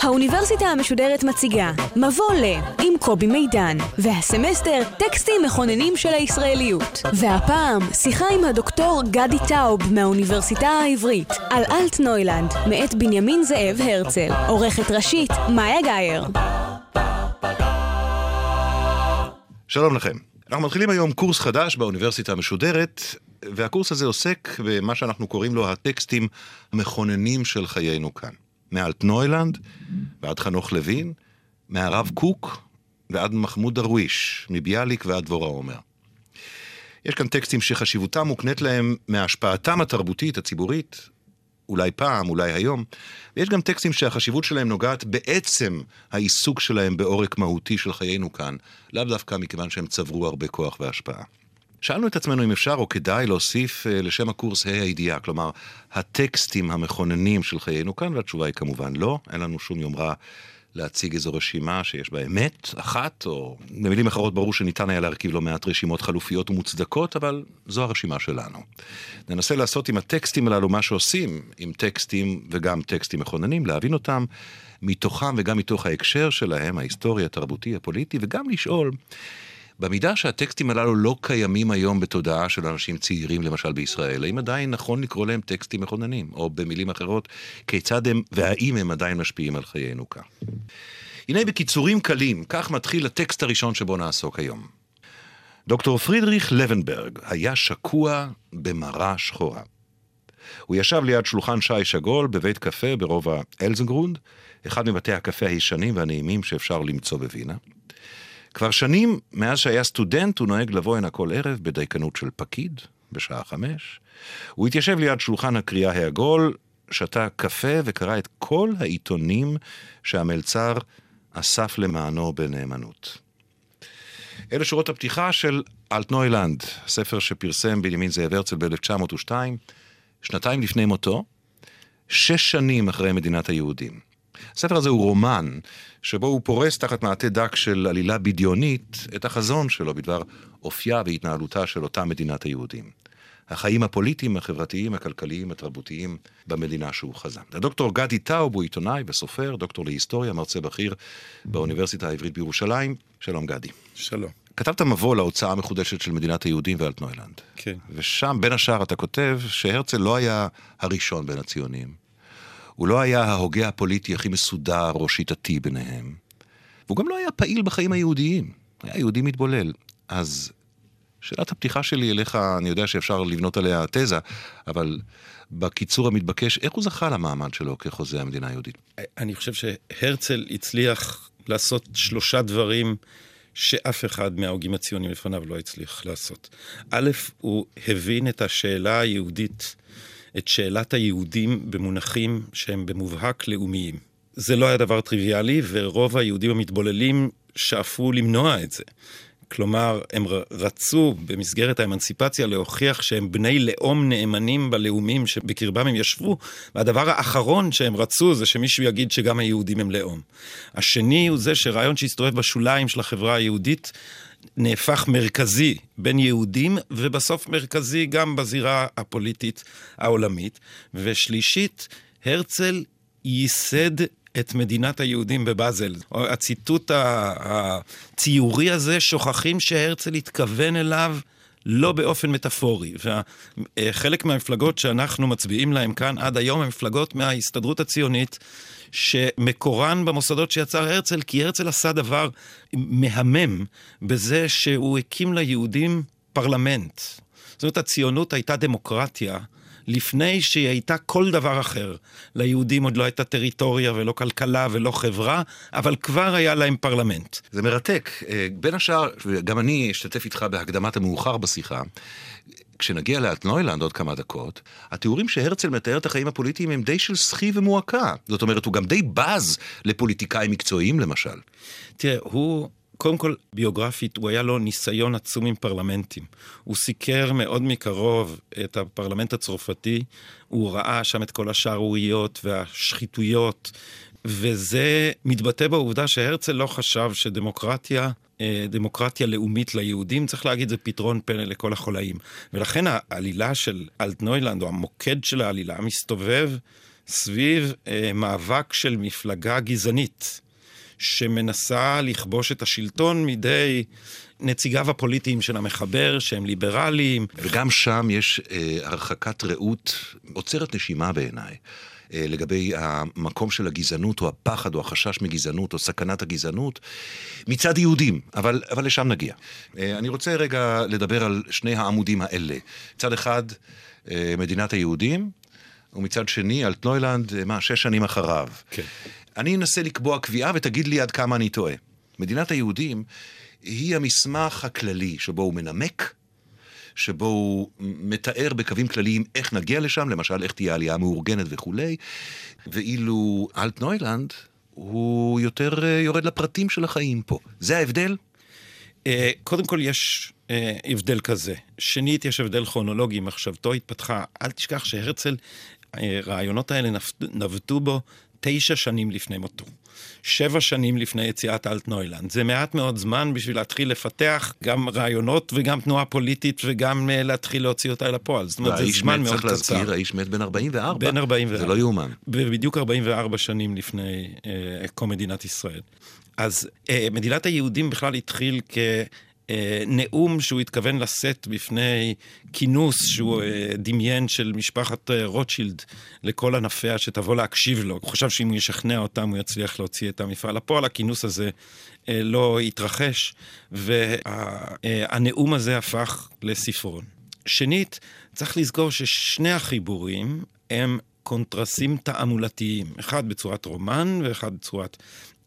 האוניברסיטה המשודרת מציגה מבוא ל עם קובי מידן והסמסטר טקסטים מכוננים של הישראליות והפעם שיחה עם הדוקטור גדי טאוב מהאוניברסיטה העברית על אלטנוילנד מאת בנימין זאב הרצל עורכת ראשית מאיה גאייר שלום לכם. אנחנו מתחילים היום קורס חדש באוניברסיטה המשודרת, והקורס הזה עוסק במה שאנחנו קוראים לו הטקסטים המכוננים של חיינו כאן. מאלטנוילנד ועד חנוך לוין, מהרב קוק ועד מחמוד דרוויש, מביאליק ועד דבורה עומר. יש כאן טקסטים שחשיבותם מוקנית להם מהשפעתם התרבותית, הציבורית, אולי פעם, אולי היום, ויש גם טקסטים שהחשיבות שלהם נוגעת בעצם העיסוק שלהם בעורק מהותי של חיינו כאן, לאו דווקא מכיוון שהם צברו הרבה כוח והשפעה. שאלנו את עצמנו אם אפשר או כדאי להוסיף אה, לשם הקורס ה' הידיעה, כלומר, הטקסטים המכוננים של חיינו כאן, והתשובה היא כמובן לא, אין לנו שום יומרה להציג איזו רשימה שיש בה אמת אחת, או במילים אחרות ברור שניתן היה להרכיב לא מעט רשימות חלופיות ומוצדקות, אבל זו הרשימה שלנו. ננסה לעשות עם הטקסטים הללו מה שעושים עם טקסטים וגם טקסטים מכוננים, להבין אותם מתוכם וגם מתוך ההקשר שלהם, ההיסטורי, התרבותי, הפוליטי, וגם לשאול במידה שהטקסטים הללו לא קיימים היום בתודעה של אנשים צעירים, למשל בישראל, האם עדיין נכון לקרוא להם טקסטים מכוננים? או במילים אחרות, כיצד הם והאם הם עדיין משפיעים על חיינו כאן? הנה בקיצורים קלים, כך מתחיל הטקסט הראשון שבו נעסוק היום. דוקטור פרידריך לבנברג היה שקוע במרה שחורה. הוא ישב ליד שולחן שי שגול בבית קפה ברובע אלזנגרונד, אחד מבתי הקפה הישנים והנעימים שאפשר למצוא בווינה. כבר שנים מאז שהיה סטודנט הוא נוהג לבוא הנה כל ערב בדייקנות של פקיד, בשעה חמש. הוא התיישב ליד שולחן הקריאה העגול, שתה קפה וקרא את כל העיתונים שהמלצר אסף למענו בנאמנות. אלה שורות הפתיחה של אלטנוילנד, ספר שפרסם בנימין זאב הרצל ב-1902, שנתיים לפני מותו, שש שנים אחרי מדינת היהודים. הספר הזה הוא רומן שבו הוא פורס תחת מעטה דק של עלילה בדיונית את החזון שלו בדבר אופייה והתנהלותה של אותה מדינת היהודים. החיים הפוליטיים, החברתיים, הכלכליים, התרבותיים במדינה שהוא חזה. הדוקטור גדי טאוב הוא עיתונאי וסופר, דוקטור להיסטוריה, מרצה בכיר באוניברסיטה העברית בירושלים. שלום גדי. שלום. כתבת מבוא להוצאה המחודשת של מדינת היהודים ואלטנוילנד. כן. ושם, בין השאר, אתה כותב שהרצל לא היה הראשון בין הציונים. הוא לא היה ההוגה הפוליטי הכי מסודר או שיטתי ביניהם. והוא גם לא היה פעיל בחיים היהודיים. היה יהודי מתבולל. אז שאלת הפתיחה שלי אליך, אני יודע שאפשר לבנות עליה תזה, אבל בקיצור המתבקש, איך הוא זכה למעמד שלו כחוזה המדינה היהודית? אני חושב שהרצל הצליח לעשות שלושה דברים שאף אחד מההוגים הציונים לפניו לא הצליח לעשות. א', הוא הבין את השאלה היהודית את שאלת היהודים במונחים שהם במובהק לאומיים. זה לא היה דבר טריוויאלי, ורוב היהודים המתבוללים שאפו למנוע את זה. כלומר, הם רצו במסגרת האמנציפציה להוכיח שהם בני לאום נאמנים בלאומים שבקרבם הם ישבו, והדבר האחרון שהם רצו זה שמישהו יגיד שגם היהודים הם לאום. השני הוא זה שרעיון שהסתובב בשוליים של החברה היהודית נהפך מרכזי בין יהודים, ובסוף מרכזי גם בזירה הפוליטית העולמית. ושלישית, הרצל ייסד את מדינת היהודים בבאזל. הציטוט הציורי הזה, שוכחים שהרצל התכוון אליו לא באופן מטאפורי. וחלק מהמפלגות שאנחנו מצביעים להן כאן עד היום הן מפלגות מההסתדרות הציונית. שמקורן במוסדות שיצר הרצל, כי הרצל עשה דבר מהמם בזה שהוא הקים ליהודים פרלמנט. זאת אומרת, הציונות הייתה דמוקרטיה. לפני שהיא הייתה כל דבר אחר. ליהודים עוד לא הייתה טריטוריה ולא כלכלה ולא חברה, אבל כבר היה להם פרלמנט. זה מרתק. אה, בין השאר, וגם אני אשתתף איתך בהקדמת המאוחר בשיחה, כשנגיע לאלטנוילנד עוד כמה דקות, התיאורים שהרצל מתאר את החיים הפוליטיים הם די של סחי ומועקה. זאת אומרת, הוא גם די בז לפוליטיקאים מקצועיים למשל. תראה, הוא קודם כל, ביוגרפית, הוא היה לו ניסיון עצום עם פרלמנטים. הוא סיקר מאוד מקרוב את הפרלמנט הצרפתי, הוא ראה שם את כל השערוריות והשחיתויות, וזה מתבטא בעובדה שהרצל לא חשב שדמוקרטיה דמוקרטיה לאומית ליהודים, צריך להגיד, זה פתרון פלא לכל החולאים. ולכן העלילה של אלטנוילנד, או המוקד של העלילה, מסתובב סביב אה, מאבק של מפלגה גזענית, שמנסה לכבוש את השלטון מידי נציגיו הפוליטיים של המחבר, שהם ליברליים. וגם שם יש אה, הרחקת ראות עוצרת נשימה בעיניי. אה, לגבי המקום של הגזענות, או הפחד, או החשש מגזענות, או סכנת הגזענות, מצד יהודים, אבל, אבל לשם נגיע. אה, אני רוצה רגע לדבר על שני העמודים האלה. מצד אחד, אה, מדינת היהודים, ומצד שני, אלטנוילנד, מה, שש שנים אחריו. כן. אני אנסה לקבוע קביעה ותגיד לי עד כמה אני טועה. מדינת היהודים היא המסמך הכללי שבו הוא מנמק, שבו הוא מתאר בקווים כלליים איך נגיע לשם, למשל איך תהיה עלייה מאורגנת וכולי, ואילו אלטנוילנד הוא יותר אה, יורד לפרטים של החיים פה. זה ההבדל? אה, קודם כל יש אה, הבדל כזה. שנית, יש הבדל כרונולוגי, מחשבתו התפתחה. אל תשכח שהרצל, הרעיונות האלה נבטו בו תשע שנים לפני מותו. שבע שנים לפני יציאת אלטנוילנד. זה מעט מאוד זמן בשביל להתחיל לפתח גם רעיונות וגם תנועה פוליטית וגם uh, להתחיל להוציא אותה אל הפועל. זאת אומרת, זה זמן מאוד קצר. צריך להזכיר, האיש מת בן 44. בן 44. זה לא יאומן. בדיוק 44 שנים לפני uh, קום מדינת ישראל. אז uh, מדינת היהודים בכלל התחיל כ... אה, נאום שהוא התכוון לשאת בפני כינוס שהוא אה, דמיין של משפחת אה, רוטשילד לכל ענפיה שתבוא להקשיב לו. הוא חשב שאם הוא ישכנע אותם הוא יצליח להוציא את המפעל לפועל. הכינוס הזה לא התרחש, והנאום הזה הפך לספרון. שנית, צריך לזכור ששני החיבורים הם קונטרסים תעמולתיים, אחד בצורת רומן ואחד בצורת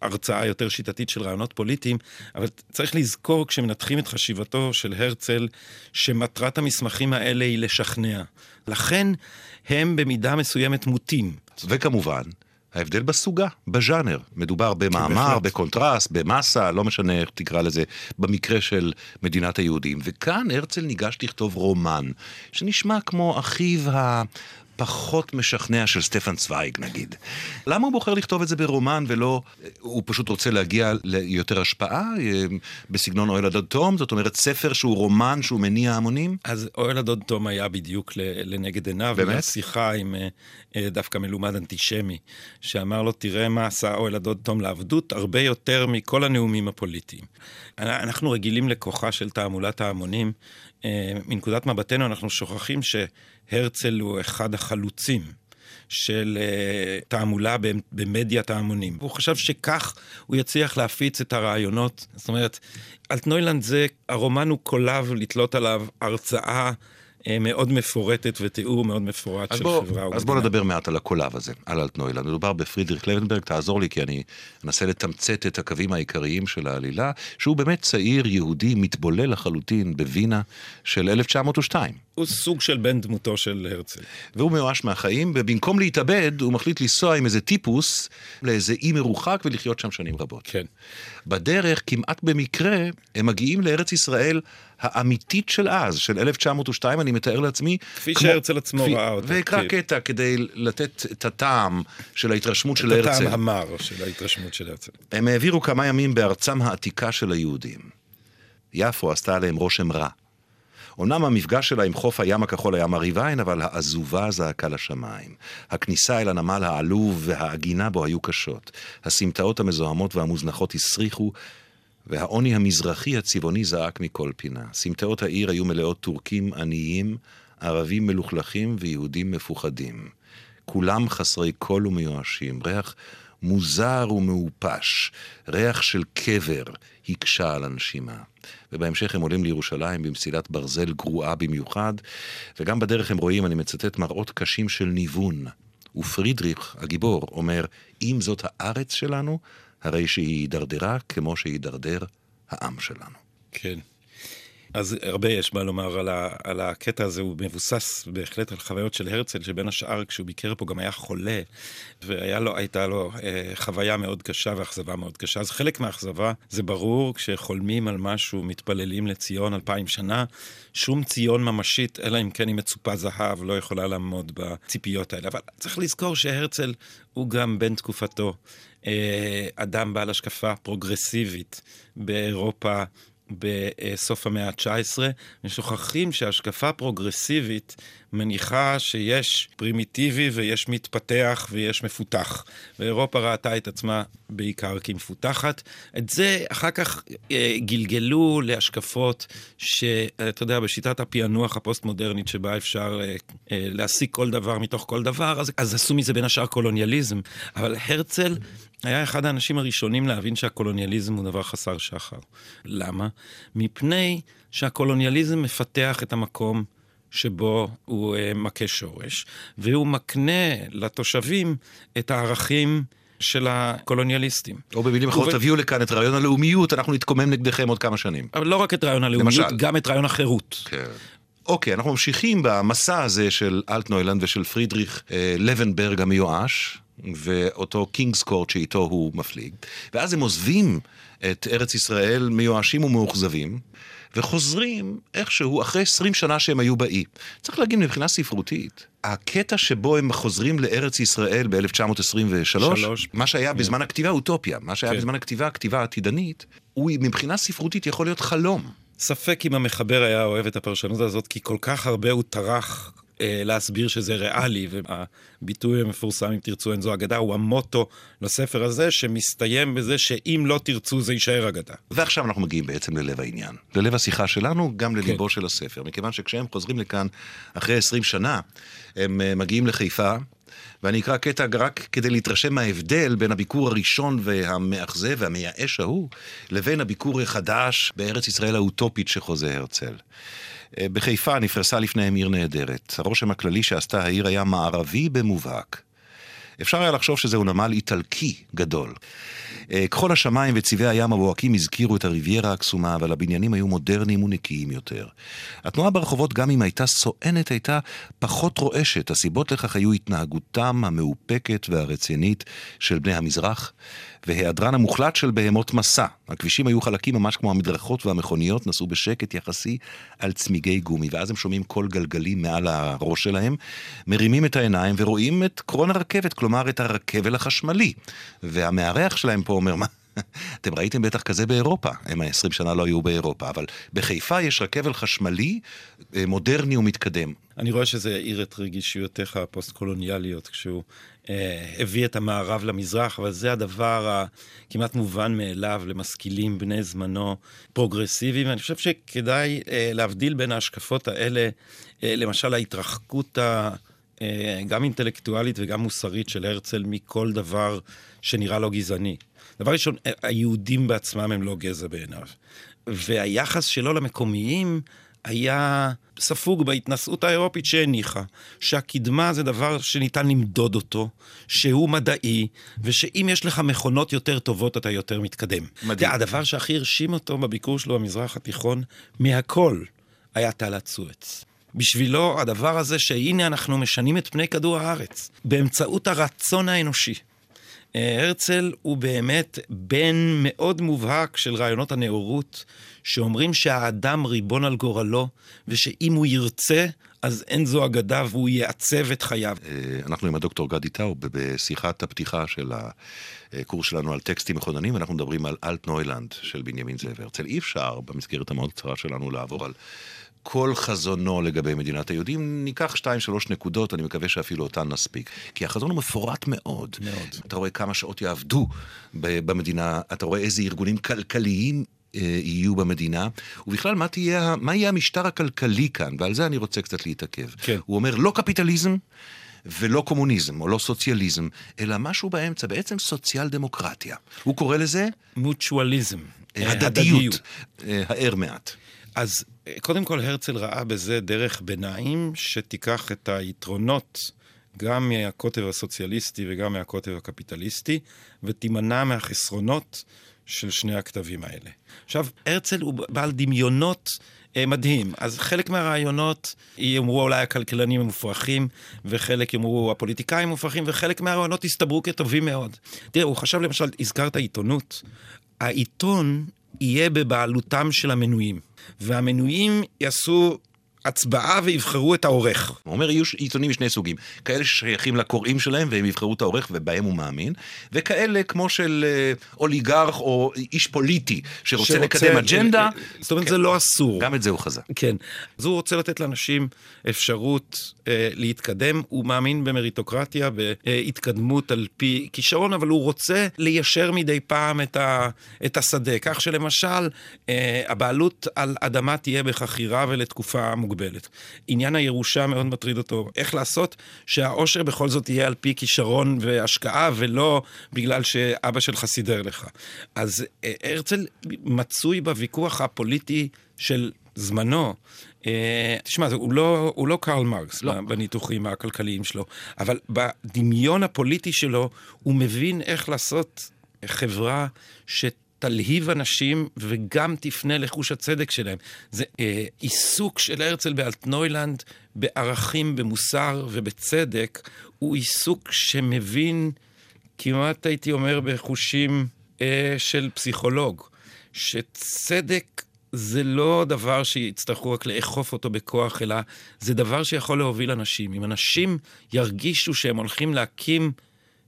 הרצאה יותר שיטתית של רעיונות פוליטיים, אבל צריך לזכור כשמנתחים את חשיבתו של הרצל, שמטרת המסמכים האלה היא לשכנע. לכן הם במידה מסוימת מוטים. וכמובן, ההבדל בסוגה, בז'אנר. מדובר במאמר, כן, בקונטרס, במסה, לא משנה איך תקרא לזה, במקרה של מדינת היהודים. וכאן הרצל ניגש לכתוב רומן, שנשמע כמו אחיו ה... פחות משכנע של סטפן צוויג נגיד. למה הוא בוחר לכתוב את זה ברומן ולא, הוא פשוט רוצה להגיע ליותר השפעה אה, בסגנון אוהל הדוד תום? זאת אומרת ספר שהוא רומן שהוא מניע המונים? אז אוהל הדוד תום היה בדיוק לנגד עיניו. באמת? שיחה עם אה, אה, דווקא מלומד אנטישמי, שאמר לו תראה מה עשה אוהל הדוד תום לעבדות הרבה יותר מכל הנאומים הפוליטיים. אנחנו רגילים לכוחה של תעמולת ההמונים. מנקודת מבטנו אנחנו שוכחים ש... הרצל הוא אחד החלוצים של uh, תעמולה במדיית ההמונים. הוא חשב שכך הוא יצליח להפיץ את הרעיונות. זאת אומרת, אלטנוילנד זה, הרומן הוא קולב לתלות עליו הרצאה אה, מאוד מפורטת ותיאור מאוד מפורט של בוא, חברה ומדינה. אז בוא נדבר מעט על הקולב הזה, על אלטנוילנד. מדובר בפרידריך לבנברג, תעזור לי כי אני אנסה לתמצת את הקווים העיקריים של העלילה, שהוא באמת צעיר יהודי מתבולל לחלוטין בווינה של 1902. הוא סוג של בן דמותו של הרצל. והוא מיואש מהחיים, ובמקום להתאבד, הוא מחליט לנסוע עם איזה טיפוס לאיזה אי מרוחק ולחיות שם שנים רבות. כן. בדרך, כמעט במקרה, הם מגיעים לארץ ישראל האמיתית של אז, של 1902, אני מתאר לעצמי. כפי כמו, שהרצל עצמו כפי, ראה אותה. ואקרא כי... קטע כדי לתת את הטעם של ההתרשמות של הרצל. את הטעם המר של ההתרשמות של הרצל. הם העבירו כמה ימים בארצם העתיקה של היהודים. יפו עשתה עליהם רושם רע. אמנם המפגש שלה עם חוף הים הכחול היה מרהיב עין, אבל העזובה זעקה לשמיים. הכניסה אל הנמל העלוב והעגינה בו היו קשות. הסמטאות המזוהמות והמוזנחות הסריחו, והעוני המזרחי הצבעוני זעק מכל פינה. סמטאות העיר היו מלאות טורקים עניים, ערבים מלוכלכים ויהודים מפוחדים. כולם חסרי קול ומיואשים, ריח מוזר ומעופש, ריח של קבר הקשה על הנשימה. ובהמשך הם עולים לירושלים במסילת ברזל גרועה במיוחד, וגם בדרך הם רואים, אני מצטט, מראות קשים של ניוון. ופרידריך, הגיבור, אומר, אם זאת הארץ שלנו, הרי שהיא הידרדרה כמו שהידרדר העם שלנו. כן. אז הרבה יש מה לומר על, ה, על הקטע הזה, הוא מבוסס בהחלט על חוויות של הרצל, שבין השאר כשהוא ביקר פה גם היה חולה, והייתה לו אה, חוויה מאוד קשה ואכזבה מאוד קשה. אז חלק מהאכזבה זה ברור, כשחולמים על משהו, מתפללים לציון אלפיים שנה, שום ציון ממשית, אלא אם כן היא מצופה זהב, לא יכולה לעמוד בציפיות האלה. אבל צריך לזכור שהרצל הוא גם בן תקופתו. אה, אדם בעל השקפה פרוגרסיבית באירופה בסוף המאה ה-19, ושוכחים שהשקפה פרוגרסיבית מניחה שיש פרימיטיבי ויש מתפתח ויש מפותח. ואירופה ראתה את עצמה בעיקר כמפותחת. את זה אחר כך אה, גלגלו להשקפות שאתה יודע, בשיטת הפענוח הפוסט-מודרנית שבה אפשר אה, אה, להסיק כל דבר מתוך כל דבר, אז, אז עשו מזה בין השאר קולוניאליזם. אבל הרצל היה אחד האנשים הראשונים להבין שהקולוניאליזם הוא דבר חסר שחר. למה? מפני שהקולוניאליזם מפתח את המקום שבו הוא uh, מכה שורש, והוא מקנה לתושבים את הערכים של הקולוניאליסטים. או במילים אחרות, וב... תביאו לכאן את רעיון הלאומיות, אנחנו נתקומם נגדכם עוד כמה שנים. אבל לא רק את רעיון הלאומיות, למשל. גם את רעיון החירות. כן. אוקיי, אנחנו ממשיכים במסע הזה של אלטנוילנד ושל פרידריך אה, לבנברג המיואש, ואותו קינגס קורט שאיתו הוא מפליג, ואז הם עוזבים את ארץ ישראל מיואשים ומאוכזבים, וחוזרים איכשהו אחרי 20 שנה שהם היו באי. צריך להגיד מבחינה ספרותית, הקטע שבו הם חוזרים לארץ ישראל ב-1923, מה שהיה כן. בזמן הכתיבה אוטופיה, מה שהיה כן. בזמן הכתיבה, הכתיבה העתידנית, הוא מבחינה ספרותית יכול להיות חלום. ספק אם המחבר היה אוהב את הפרשנות הזאת, כי כל כך הרבה הוא טרח להסביר שזה ריאלי, והביטוי המפורסם, אם תרצו, אין זו אגדה, הוא המוטו לספר הזה, שמסתיים בזה שאם לא תרצו זה יישאר אגדה. ועכשיו אנחנו מגיעים בעצם ללב העניין, ללב השיחה שלנו, גם לליבו כן. של הספר, מכיוון שכשהם חוזרים לכאן אחרי 20 שנה, הם אה, מגיעים לחיפה, ואני אקרא קטע רק כדי להתרשם מההבדל בין הביקור הראשון והמאכזב והמייאש ההוא, לבין הביקור החדש בארץ ישראל האוטופית שחוזה הרצל. אה, בחיפה נפרסה לפניהם עיר נהדרת. הרושם הכללי שעשתה העיר היה מערבי במובהק. אפשר היה לחשוב שזהו נמל איטלקי גדול. אה, כחול השמיים וצבעי הים הבוהקים הזכירו את הריביירה הקסומה, אבל הבניינים היו מודרניים ונקיים יותר. התנועה ברחובות, גם אם הייתה סואנת, הייתה פחות רועשת. הסיבות לכך היו התנהגותם המאופקת והרצינית של בני המזרח, והיעדרן המוחלט של בהמות מסע. הכבישים היו חלקים ממש כמו המדרכות והמכוניות, נסעו בשקט יחסי על צמיגי גומי, ואז הם שומעים קול גלגלים מעל הראש שלהם, מרימים את העיניים ורואים את קרון הרכבת, כלומר את הרכבל החשמלי. והמארח שלהם פה אומר, מה? אתם ראיתם בטח כזה באירופה, הם ה-20 שנה לא היו באירופה, אבל בחיפה יש רכבל חשמלי אה, מודרני ומתקדם. אני רואה שזה העיר את רגישויותיך הפוסט-קולוניאליות כשהוא אה, הביא את המערב למזרח, אבל זה הדבר הכמעט מובן מאליו למשכילים בני זמנו פרוגרסיביים, ואני חושב שכדאי אה, להבדיל בין ההשקפות האלה, אה, למשל ההתרחקות ה... אה, גם אינטלקטואלית וגם מוסרית של הרצל מכל דבר שנראה לו גזעני. דבר ראשון, היהודים בעצמם הם לא גזע בעיניו. והיחס שלו למקומיים היה ספוג בהתנשאות האירופית שהניחה שהקדמה זה דבר שניתן למדוד אותו, שהוא מדעי, ושאם יש לך מכונות יותר טובות אתה יותר מתקדם. מדהים. הדבר שהכי הרשים אותו בביקור שלו במזרח התיכון, מהכל, היה תעלת סואץ. בשבילו הדבר הזה שהנה אנחנו משנים את פני כדור הארץ, באמצעות הרצון האנושי. אה, הרצל הוא באמת בן מאוד מובהק של רעיונות הנאורות, שאומרים שהאדם ריבון על גורלו, ושאם הוא ירצה, אז אין זו אגדה והוא יעצב את חייו. אה, אנחנו עם הדוקטור גדי טאוב בשיחת הפתיחה של הקורס שלנו על טקסטים מכוננים, ואנחנו מדברים על אלט נוילנד של בנימין זאב הרצל. אי אפשר במסגרת המאוד קצרה שלנו לעבור על כל חזונו לגבי מדינת היהודים, ניקח שתיים, שלוש נקודות, אני מקווה שאפילו אותן נספיק. כי החזון הוא מפורט מאוד. מאוד. אתה רואה כמה שעות יעבדו במדינה, אתה רואה איזה ארגונים כלכליים יהיו במדינה, ובכלל, מה, תהיה, מה יהיה המשטר הכלכלי כאן, ועל זה אני רוצה קצת להתעכב. כן. הוא אומר, לא קפיטליזם. ולא קומוניזם, או לא סוציאליזם, אלא משהו באמצע, בעצם סוציאל דמוקרטיה. הוא קורא לזה? מוטואליזם. הדדיות. הער מעט. אז קודם כל, הרצל ראה בזה דרך ביניים שתיקח את היתרונות גם מהקוטב הסוציאליסטי וגם מהקוטב הקפיטליסטי, ותימנע מהחסרונות של שני הכתבים האלה. עכשיו, הרצל הוא בעל דמיונות אה, מדהים. אז חלק מהרעיונות יאמרו אולי הכלכלנים הם מופרכים, וחלק יאמרו הפוליטיקאים מופרכים, וחלק מהרעיונות הסתברו כטובים מאוד. תראה, הוא חשב למשל, הזכרת עיתונות. העיתון יהיה בבעלותם של המנויים, והמנויים יעשו הצבעה ויבחרו את העורך. הוא אומר, יהיו עיתונים משני סוגים. כאלה ששייכים לקוראים שלהם והם יבחרו את העורך ובהם הוא מאמין, וכאלה כמו של אה, אוליגרך או איש פוליטי שרוצה, שרוצה לקדם אג'נדה. זאת אומרת, כן. זה לא אסור. גם את זה הוא חזק. כן. אז הוא רוצה לתת לאנשים אפשרות אה, להתקדם. הוא מאמין במריטוקרטיה, בהתקדמות על פי כישרון, אבל הוא רוצה ליישר מדי פעם את, ה, את השדה. כך שלמשל, אה, הבעלות על אדמה תהיה בחכירה ולתקופה מוגבלת. מוגבלת. עניין הירושה מאוד מטריד אותו. איך לעשות שהאושר בכל זאת יהיה על פי כישרון והשקעה, ולא בגלל שאבא שלך סידר לך. אז אה, הרצל מצוי בוויכוח הפוליטי של זמנו. Uh, תשמע, הוא לא, הוא לא קרל מרקס לא. בניתוחים הכלכליים שלו, אבל בדמיון הפוליטי שלו הוא מבין איך לעשות חברה ש... תלהיב אנשים וגם תפנה לחוש הצדק שלהם. זה אה, עיסוק של הרצל באלטנוילנד בערכים, במוסר ובצדק, הוא עיסוק שמבין, כמעט הייתי אומר, בחושים אה, של פסיכולוג, שצדק זה לא דבר שיצטרכו רק לאכוף אותו בכוח, אלא זה דבר שיכול להוביל אנשים. אם אנשים ירגישו שהם הולכים להקים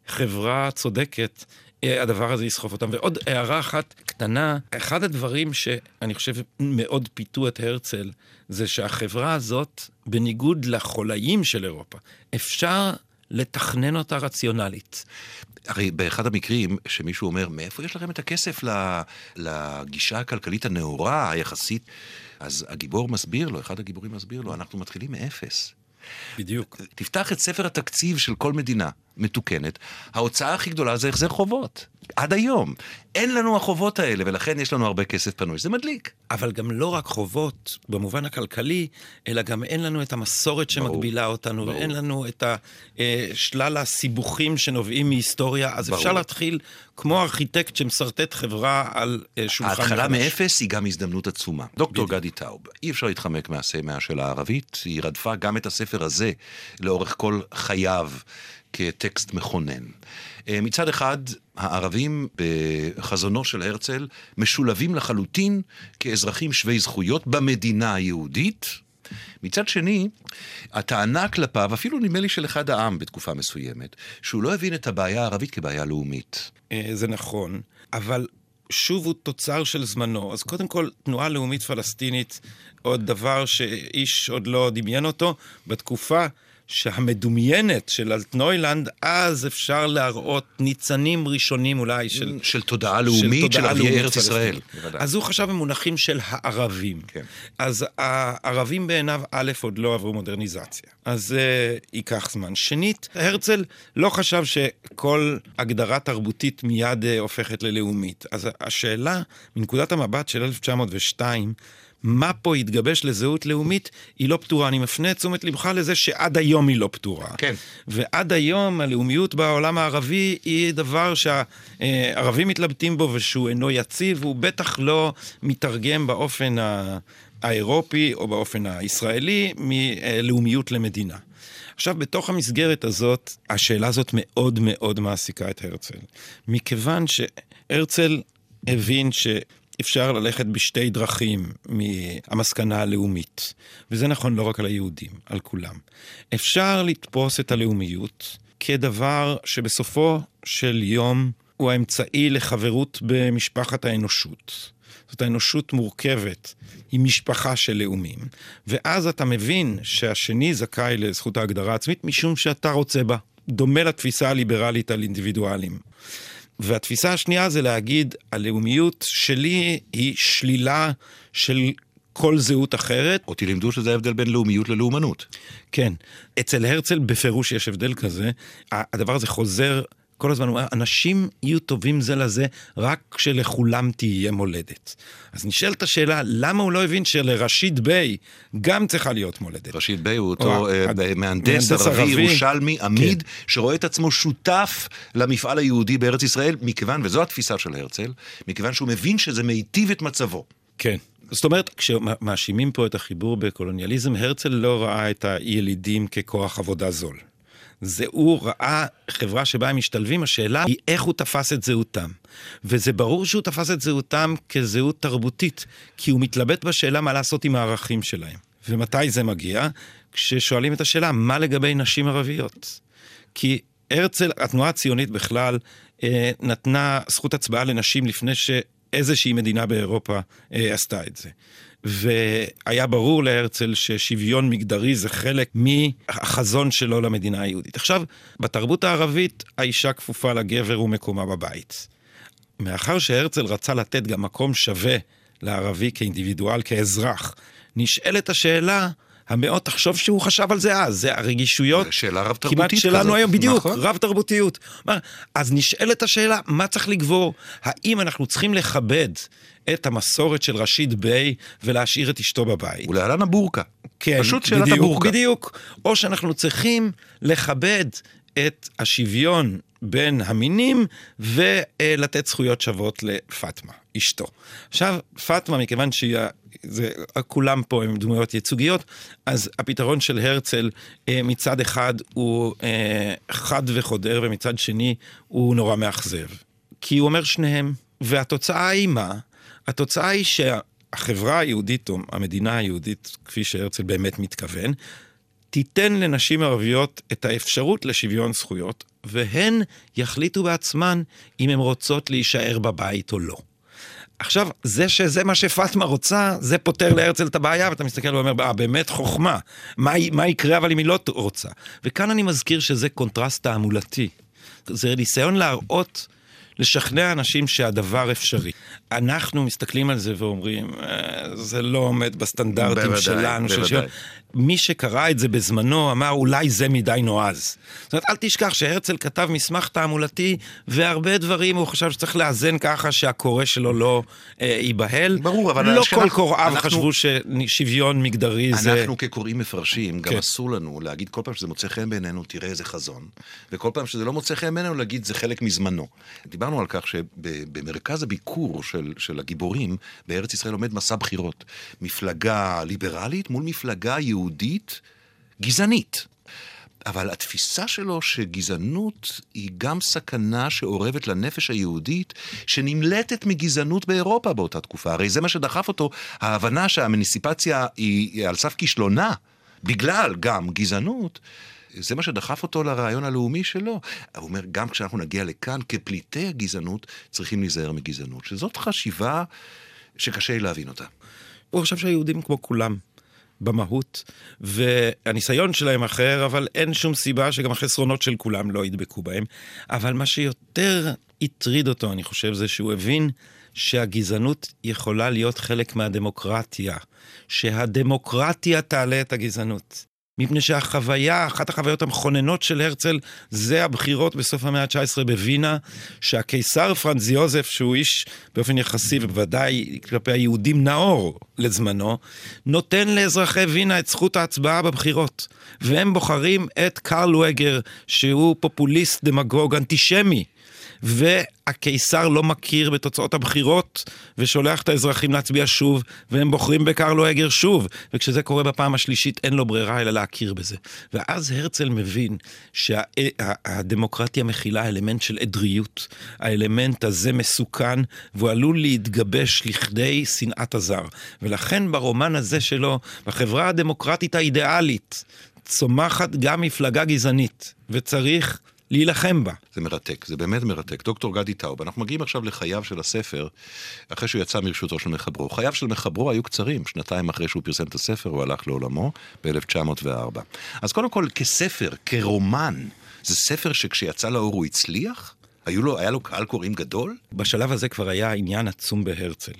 חברה צודקת, הדבר הזה יסחוף אותם. ועוד הערה אחת קטנה, אחד הדברים שאני חושב מאוד פיתו את הרצל, זה שהחברה הזאת, בניגוד לחולאים של אירופה, אפשר לתכנן אותה רציונלית. הרי באחד המקרים שמישהו אומר, מאיפה יש לכם את הכסף לגישה הכלכלית הנאורה היחסית? אז הגיבור מסביר לו, אחד הגיבורים מסביר לו, אנחנו מתחילים מאפס. בדיוק. תפתח את ספר התקציב של כל מדינה מתוקנת, ההוצאה הכי גדולה זה החזר חובות. עד היום. אין לנו החובות האלה, ולכן יש לנו הרבה כסף פנוי. זה מדליק. אבל גם לא רק חובות במובן הכלכלי, אלא גם אין לנו את המסורת שמגבילה ברור, אותנו, ברור. ואין לנו את אה, שלל הסיבוכים שנובעים מהיסטוריה. אז ברור. אפשר להתחיל כמו ארכיטקט שמסרטט חברה על אה, שולחן מחדש. ההתחלה מאפס היא גם הזדמנות עצומה. דוקטור גדי טאוב, אי אפשר להתחמק מהסמיה של הערבית, היא רדפה גם את הספר הזה לאורך כל חייו. כטקסט מכונן. אה, מצד אחד, הערבים בחזונו של הרצל משולבים לחלוטין כאזרחים שווי זכויות במדינה היהודית. מצד שני, הטענה כלפיו, אפילו נדמה לי של אחד העם בתקופה מסוימת, שהוא לא הבין את הבעיה הערבית כבעיה לאומית. אה, זה נכון, אבל שוב הוא תוצר של זמנו. אז קודם כל, תנועה לאומית פלסטינית, עוד דבר שאיש עוד לא דמיין אותו, בתקופה שהמדומיינת של אלטנוילנד, אז אפשר להראות ניצנים ראשונים אולי של... של תודעה לאומית, של ערביי ארץ ישראל. אז הוא חשב במונחים של הערבים. כן. אז הערבים בעיניו, א', עוד לא עברו מודרניזציה. אז זה uh, ייקח זמן. שנית, הרצל לא חשב שכל הגדרה תרבותית מיד uh, הופכת ללאומית. אז השאלה, מנקודת המבט של 1902, מה פה התגבש לזהות לאומית, היא לא פתורה. אני מפנה את תשומת לבך לזה שעד היום היא לא פתורה. כן. ועד היום הלאומיות בעולם הערבי היא דבר שהערבים מתלבטים בו ושהוא אינו יציב, והוא בטח לא מתרגם באופן ה... האירופי או באופן הישראלי מלאומיות למדינה. עכשיו, בתוך המסגרת הזאת, השאלה הזאת מאוד מאוד מעסיקה את הרצל. מכיוון שהרצל הבין ש... אפשר ללכת בשתי דרכים מהמסקנה הלאומית, וזה נכון לא רק על היהודים, על כולם. אפשר לתפוס את הלאומיות כדבר שבסופו של יום הוא האמצעי לחברות במשפחת האנושות. זאת האנושות מורכבת, היא משפחה של לאומים, ואז אתה מבין שהשני זכאי לזכות ההגדרה העצמית משום שאתה רוצה בה. דומה לתפיסה הליברלית על אינדיבידואלים. והתפיסה השנייה זה להגיד, הלאומיות שלי היא שלילה של כל זהות אחרת. אותי לימדו שזה ההבדל בין לאומיות ללאומנות. כן. אצל הרצל בפירוש יש הבדל כזה. הדבר הזה חוזר כל הזמן הוא אומר, אנשים יהיו טובים זה לזה רק כשלכולם תהיה מולדת. אז נשאלת השאלה, למה הוא לא הבין שלרשיד ביי גם צריכה להיות מולדת? רשיד ביי הוא אותו או, אה, הד- מהנדס ערבי ערבי. כן. ירושלמי עמיד, שרואה את עצמו שותף למפעל היהודי בארץ ישראל, מכיוון, וזו התפיסה של הרצל, מכיוון שהוא מבין שזה מיטיב את מצבו. כן. זאת אומרת, כשמאשימים פה את החיבור בקולוניאליזם, הרצל לא ראה את הילידים ככוח עבודה זול. זה הוא ראה חברה שבה הם משתלבים, השאלה היא איך הוא תפס את זהותם. וזה ברור שהוא תפס את זהותם כזהות תרבותית, כי הוא מתלבט בשאלה מה לעשות עם הערכים שלהם. ומתי זה מגיע? כששואלים את השאלה, מה לגבי נשים ערביות? כי הרצל, התנועה הציונית בכלל, אה, נתנה זכות הצבעה לנשים לפני שאיזושהי מדינה באירופה אה, עשתה את זה. והיה ברור להרצל ששוויון מגדרי זה חלק מהחזון שלו למדינה היהודית. עכשיו, בתרבות הערבית האישה כפופה לגבר ומקומה בבית. מאחר שהרצל רצה לתת גם מקום שווה לערבי כאינדיבידואל, כאזרח, נשאלת השאלה, המאוד תחשוב שהוא חשב על זה אז, זה הרגישויות שאלה רב כמעט תרבותית שלנו כזאת, היום, בדיוק, נכון. רב תרבותיות. אז נשאלת השאלה, מה צריך לגבור? האם אנחנו צריכים לכבד את המסורת של רשיד ביי ולהשאיר את אשתו בבית? ולהלן הבורקה. כן, פשוט שאלת בדיוק, הבורקה. בדיוק. או שאנחנו צריכים לכבד את השוויון בין המינים ולתת זכויות שוות לפאטמה, אשתו. עכשיו, פאטמה, מכיוון שהיא... זה, כולם פה הם דמויות ייצוגיות, אז הפתרון של הרצל אה, מצד אחד הוא אה, חד וחודר, ומצד שני הוא נורא מאכזב. כי הוא אומר שניהם, והתוצאה היא מה? התוצאה היא שהחברה היהודית, או המדינה היהודית, כפי שהרצל באמת מתכוון, תיתן לנשים ערביות את האפשרות לשוויון זכויות, והן יחליטו בעצמן אם הן רוצות להישאר בבית או לא. עכשיו, זה שזה מה שפאטמה רוצה, זה פותר להרצל את הבעיה, ואתה מסתכל ואומר, אה, באמת חוכמה. מה, מה יקרה אבל אם היא לא רוצה? וכאן אני מזכיר שזה קונטרס תעמולתי. זה ניסיון להראות, לשכנע אנשים שהדבר אפשרי. אנחנו מסתכלים על זה ואומרים, "אה, זה לא עומד בסטנדרטים בוודאי, שלנו. של בוודאי. שוויון." מי שקרא את זה בזמנו אמר, אולי זה מדי נועז. זאת אומרת, אל תשכח שהרצל כתב מסמך תעמולתי, והרבה דברים הוא חשב שצריך לאזן ככה שהקורא שלו לא אה, ייבהל. ברור, אבל לא כל קוראיו אנחנו- חשבו ששוויון מגדרי זה... אנחנו כקוראים מפרשים, גם כן. אסור לנו להגיד כל פעם שזה מוצא חן בעינינו, תראה איזה חזון. וכל פעם שזה לא מוצא חן בעינינו, להגיד זה חלק מזמנו. דיברנו על כך שבמרכז הביקור של, של הגיבורים בארץ ישראל עומד מסע בחירות. מפלגה ליברלית מול מפלגה יהודית גזענית. אבל התפיסה שלו שגזענות היא גם סכנה שאורבת לנפש היהודית, שנמלטת מגזענות באירופה באותה תקופה. הרי זה מה שדחף אותו, ההבנה שהמניסיפציה היא על סף כישלונה, בגלל גם גזענות. זה מה שדחף אותו לרעיון הלאומי שלו. הוא אומר, גם כשאנחנו נגיע לכאן, כפליטי הגזענות, צריכים להיזהר מגזענות. שזאת חשיבה שקשה להבין אותה. הוא חשב שהיהודים כמו כולם. במהות, והניסיון שלהם אחר, אבל אין שום סיבה שגם החסרונות של כולם לא ידבקו בהם. אבל מה שיותר הטריד אותו, אני חושב, זה שהוא הבין שהגזענות יכולה להיות חלק מהדמוקרטיה, שהדמוקרטיה תעלה את הגזענות. מפני שהחוויה, אחת החוויות המכוננות של הרצל, זה הבחירות בסוף המאה ה-19 בווינה, שהקיסר פרנז יוזף, שהוא איש באופן יחסי, ובוודאי כלפי היהודים נאור לזמנו, נותן לאזרחי וינה את זכות ההצבעה בבחירות. והם בוחרים את קרל וגר, שהוא פופוליסט, דמגוג, אנטישמי. והקיסר לא מכיר בתוצאות הבחירות ושולח את האזרחים להצביע שוב, והם בוחרים בקרלו הגר שוב. וכשזה קורה בפעם השלישית אין לו ברירה אלא להכיר בזה. ואז הרצל מבין שהדמוקרטיה מכילה אלמנט של עדריות. האלמנט הזה מסוכן, והוא עלול להתגבש לכדי שנאת הזר. ולכן ברומן הזה שלו, בחברה הדמוקרטית האידיאלית, צומחת גם מפלגה גזענית, וצריך להילחם בה. זה מרתק, זה באמת מרתק. דוקטור גדי טאוב, אנחנו מגיעים עכשיו לחייו של הספר, אחרי שהוא יצא מרשותו של מחברו. חייו של מחברו היו קצרים, שנתיים אחרי שהוא פרסם את הספר, הוא הלך לעולמו ב-1904. אז קודם כל, כספר, כרומן, זה ספר שכשיצא לאור הוא הצליח? היו לו, היה לו קהל קוראים גדול? בשלב הזה כבר היה עניין עצום בהרצל.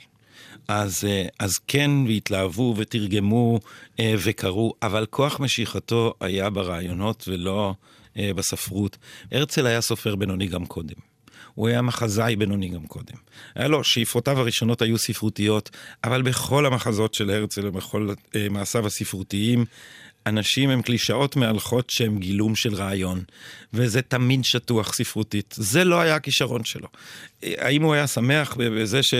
אז, אה, אז כן, והתלהבו ותרגמו אה, וקראו, אבל כוח משיכתו היה ברעיונות ולא בספרות. הרצל היה סופר בינוני גם קודם. הוא היה מחזאי בינוני גם קודם. היה לו, שאיפותיו הראשונות היו ספרותיות, אבל בכל המחזות של הרצל ובכל אה, מעשיו הספרותיים, אנשים הם קלישאות מהלכות שהם גילום של רעיון, וזה תמיד שטוח ספרותית. זה לא היה הכישרון שלו. האם הוא היה שמח בזה ש...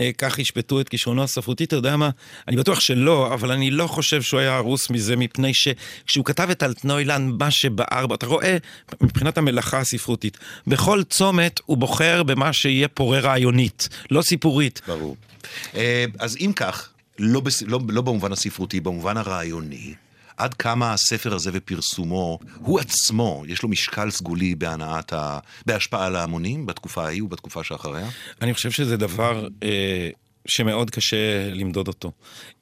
אה, ישפטו את כישרונו הספרותי, אתה יודע מה? אני בטוח שלא, אבל אני לא חושב שהוא היה הרוס מזה, מפני שכשהוא כתב את אלטנוילנד, מה שבער בו, אתה רואה, מבחינת המלאכה הספרותית, בכל צומת הוא בוחר במה שיהיה פורה רעיונית, לא סיפורית. ברור. אה, אז אם כך, לא, בס... לא, לא במובן הספרותי, במובן הרעיוני, עד כמה הספר הזה ופרסומו, הוא עצמו, יש לו משקל סגולי בהנעת ה... בהשפעה על ההמונים בתקופה ההיא ובתקופה שאחריה? אני חושב שזה דבר אה, שמאוד קשה למדוד אותו.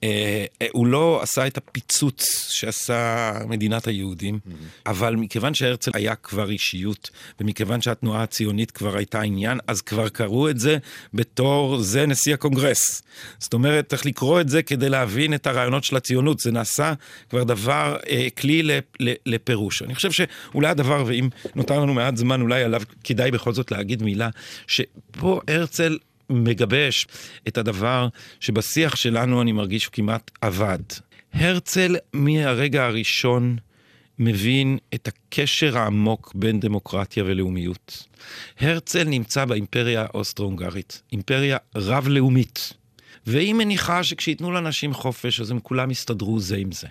אה, אה, הוא לא עשה את הפיצוץ שעשה מדינת היהודים, mm-hmm. אבל מכיוון שהרצל היה כבר אישיות, ומכיוון שהתנועה הציונית כבר הייתה עניין, אז כבר קראו את זה בתור זה נשיא הקונגרס. זאת אומרת, צריך לקרוא את זה כדי להבין את הרעיונות של הציונות. זה נעשה כבר דבר, אה, כלי לפירוש. אני חושב שאולי הדבר, ואם נותר לנו מעט זמן, אולי עליו כדאי בכל זאת להגיד מילה, שפה הרצל מגבש את הדבר שבשיח שלנו אני מרגיש כמעט אבד. הרצל מהרגע הראשון מבין את הקשר העמוק בין דמוקרטיה ולאומיות. הרצל נמצא באימפריה האוסטרו-הונגרית, אימפריה רב-לאומית, והיא מניחה שכשייתנו לאנשים חופש אז הם כולם יסתדרו זה עם זה.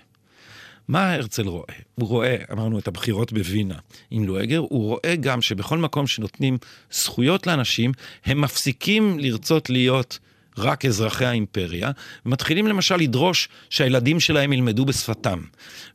מה הרצל רואה? הוא רואה, אמרנו, את הבחירות בווינה עם לואגר, הוא רואה גם שבכל מקום שנותנים זכויות לאנשים, הם מפסיקים לרצות להיות רק אזרחי האימפריה, ומתחילים למשל לדרוש שהילדים שלהם ילמדו בשפתם.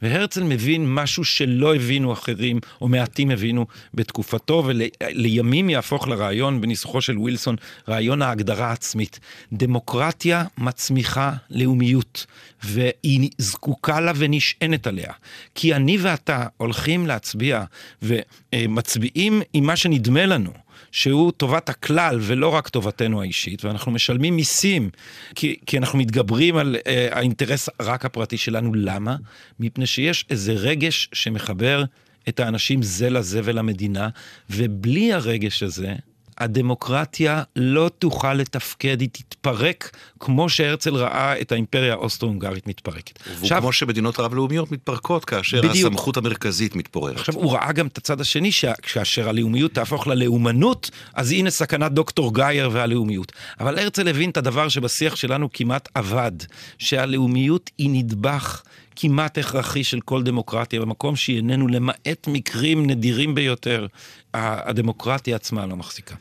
והרצל מבין משהו שלא הבינו אחרים, או מעטים הבינו בתקופתו, ולימים יהפוך לרעיון בניסוחו של ווילסון, רעיון ההגדרה העצמית. דמוקרטיה מצמיחה לאומיות, והיא זקוקה לה ונשענת עליה. כי אני ואתה הולכים להצביע ומצביעים עם מה שנדמה לנו. שהוא טובת הכלל ולא רק טובתנו האישית, ואנחנו משלמים מיסים כי, כי אנחנו מתגברים על אה, האינטרס רק הפרטי שלנו. למה? מפני שיש איזה רגש שמחבר את האנשים זה לזה ולמדינה, ובלי הרגש הזה, הדמוקרטיה לא תוכל לתפקד, היא תתפרק כמו שהרצל ראה את האימפריה האוסטרו-הונגרית מתפרקת. וכמו שמדינות רב-לאומיות מתפרקות כאשר בדיוק. הסמכות המרכזית מתפוררת. עכשיו, הוא ראה גם את הצד השני, שכאשר הלאומיות תהפוך ללאומנות, אז הנה סכנת דוקטור גייר והלאומיות. אבל הרצל הבין את הדבר שבשיח שלנו כמעט אבד, שהלאומיות היא נדבך. כמעט הכרחי של כל דמוקרטיה, במקום שהיא איננו, למעט מקרים נדירים ביותר, הדמוקרטיה עצמה לא מחזיקה.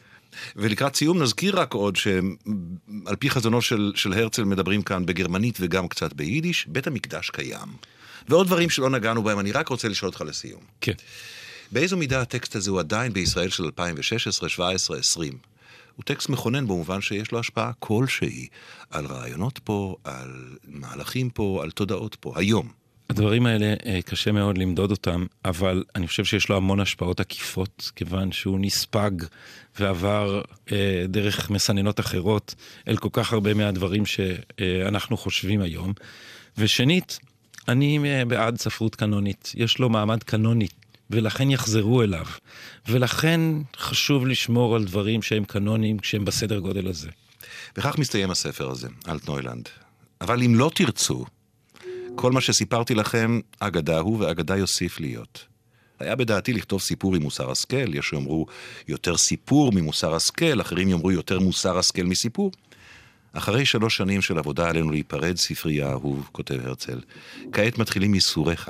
ולקראת סיום נזכיר רק עוד שעל פי חזונו של, של הרצל מדברים כאן בגרמנית וגם קצת ביידיש, בית המקדש קיים. ועוד דברים שלא נגענו בהם, אני רק רוצה לשאול אותך לסיום. כן. באיזו מידה הטקסט הזה הוא עדיין בישראל של 2016, 2017, 2020? הוא טקסט מכונן במובן שיש לו השפעה כלשהי על רעיונות פה, על מהלכים פה, על תודעות פה, היום. הדברים האלה אה, קשה מאוד למדוד אותם, אבל אני חושב שיש לו המון השפעות עקיפות, כיוון שהוא נספג ועבר אה, דרך מסננות אחרות אל כל כך הרבה מהדברים שאנחנו חושבים היום. ושנית, אני אה, בעד ספרות קנונית, יש לו מעמד קנוני, ולכן יחזרו אליו. ולכן חשוב לשמור על דברים שהם קנוניים כשהם בסדר גודל הזה. וכך מסתיים הספר הזה, אלטנוילנד. אבל אם לא תרצו, כל מה שסיפרתי לכם, אגדה הוא ואגדה יוסיף להיות. היה בדעתי לכתוב סיפור עם מוסר השכל, יש שיאמרו יותר סיפור ממוסר השכל, אחרים יאמרו יותר מוסר השכל מסיפור. אחרי שלוש שנים של עבודה עלינו להיפרד, ספרי האהוב, כותב הרצל, כעת מתחילים ייסוריך.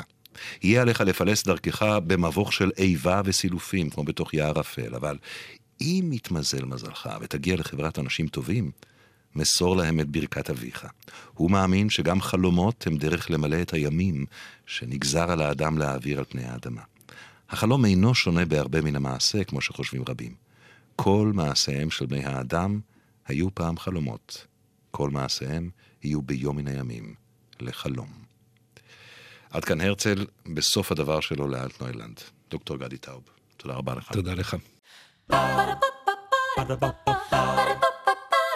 יהיה עליך לפלס דרכך במבוך של איבה וסילופים, כמו בתוך יער אפל, אבל אם יתמזל מזלך ותגיע לחברת אנשים טובים, מסור להם את ברכת אביך. הוא מאמין שגם חלומות הם דרך למלא את הימים שנגזר על האדם להעביר על פני האדמה. החלום אינו שונה בהרבה מן המעשה, כמו שחושבים רבים. כל מעשיהם של בני האדם היו פעם חלומות. כל מעשיהם יהיו ביום מן הימים לחלום. עד כאן הרצל, בסוף הדבר שלו לאלטנוילנד. דוקטור גדי טאוב, תודה רבה לך. תודה לך.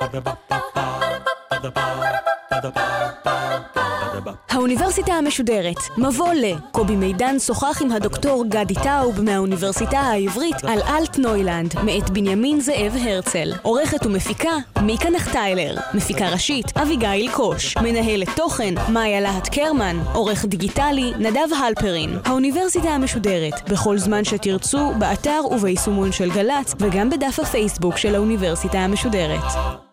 Ba-da-ba-ba-ba האוניברסיטה המשודרת, מבוא ל. קובי מידן שוחח עם הדוקטור גדי טאוב מהאוניברסיטה העברית על אלטנוילנד, מאת בנימין זאב הרצל. עורכת ומפיקה, מיקה נחטיילר. מפיקה ראשית, אביגיל קוש. מנהלת תוכן, מאיה להט קרמן. עורך דיגיטלי, נדב הלפרין. האוניברסיטה המשודרת, בכל זמן שתרצו, באתר וביישומון של גל"צ, וגם בדף הפייסבוק של האוניברסיטה המשודרת.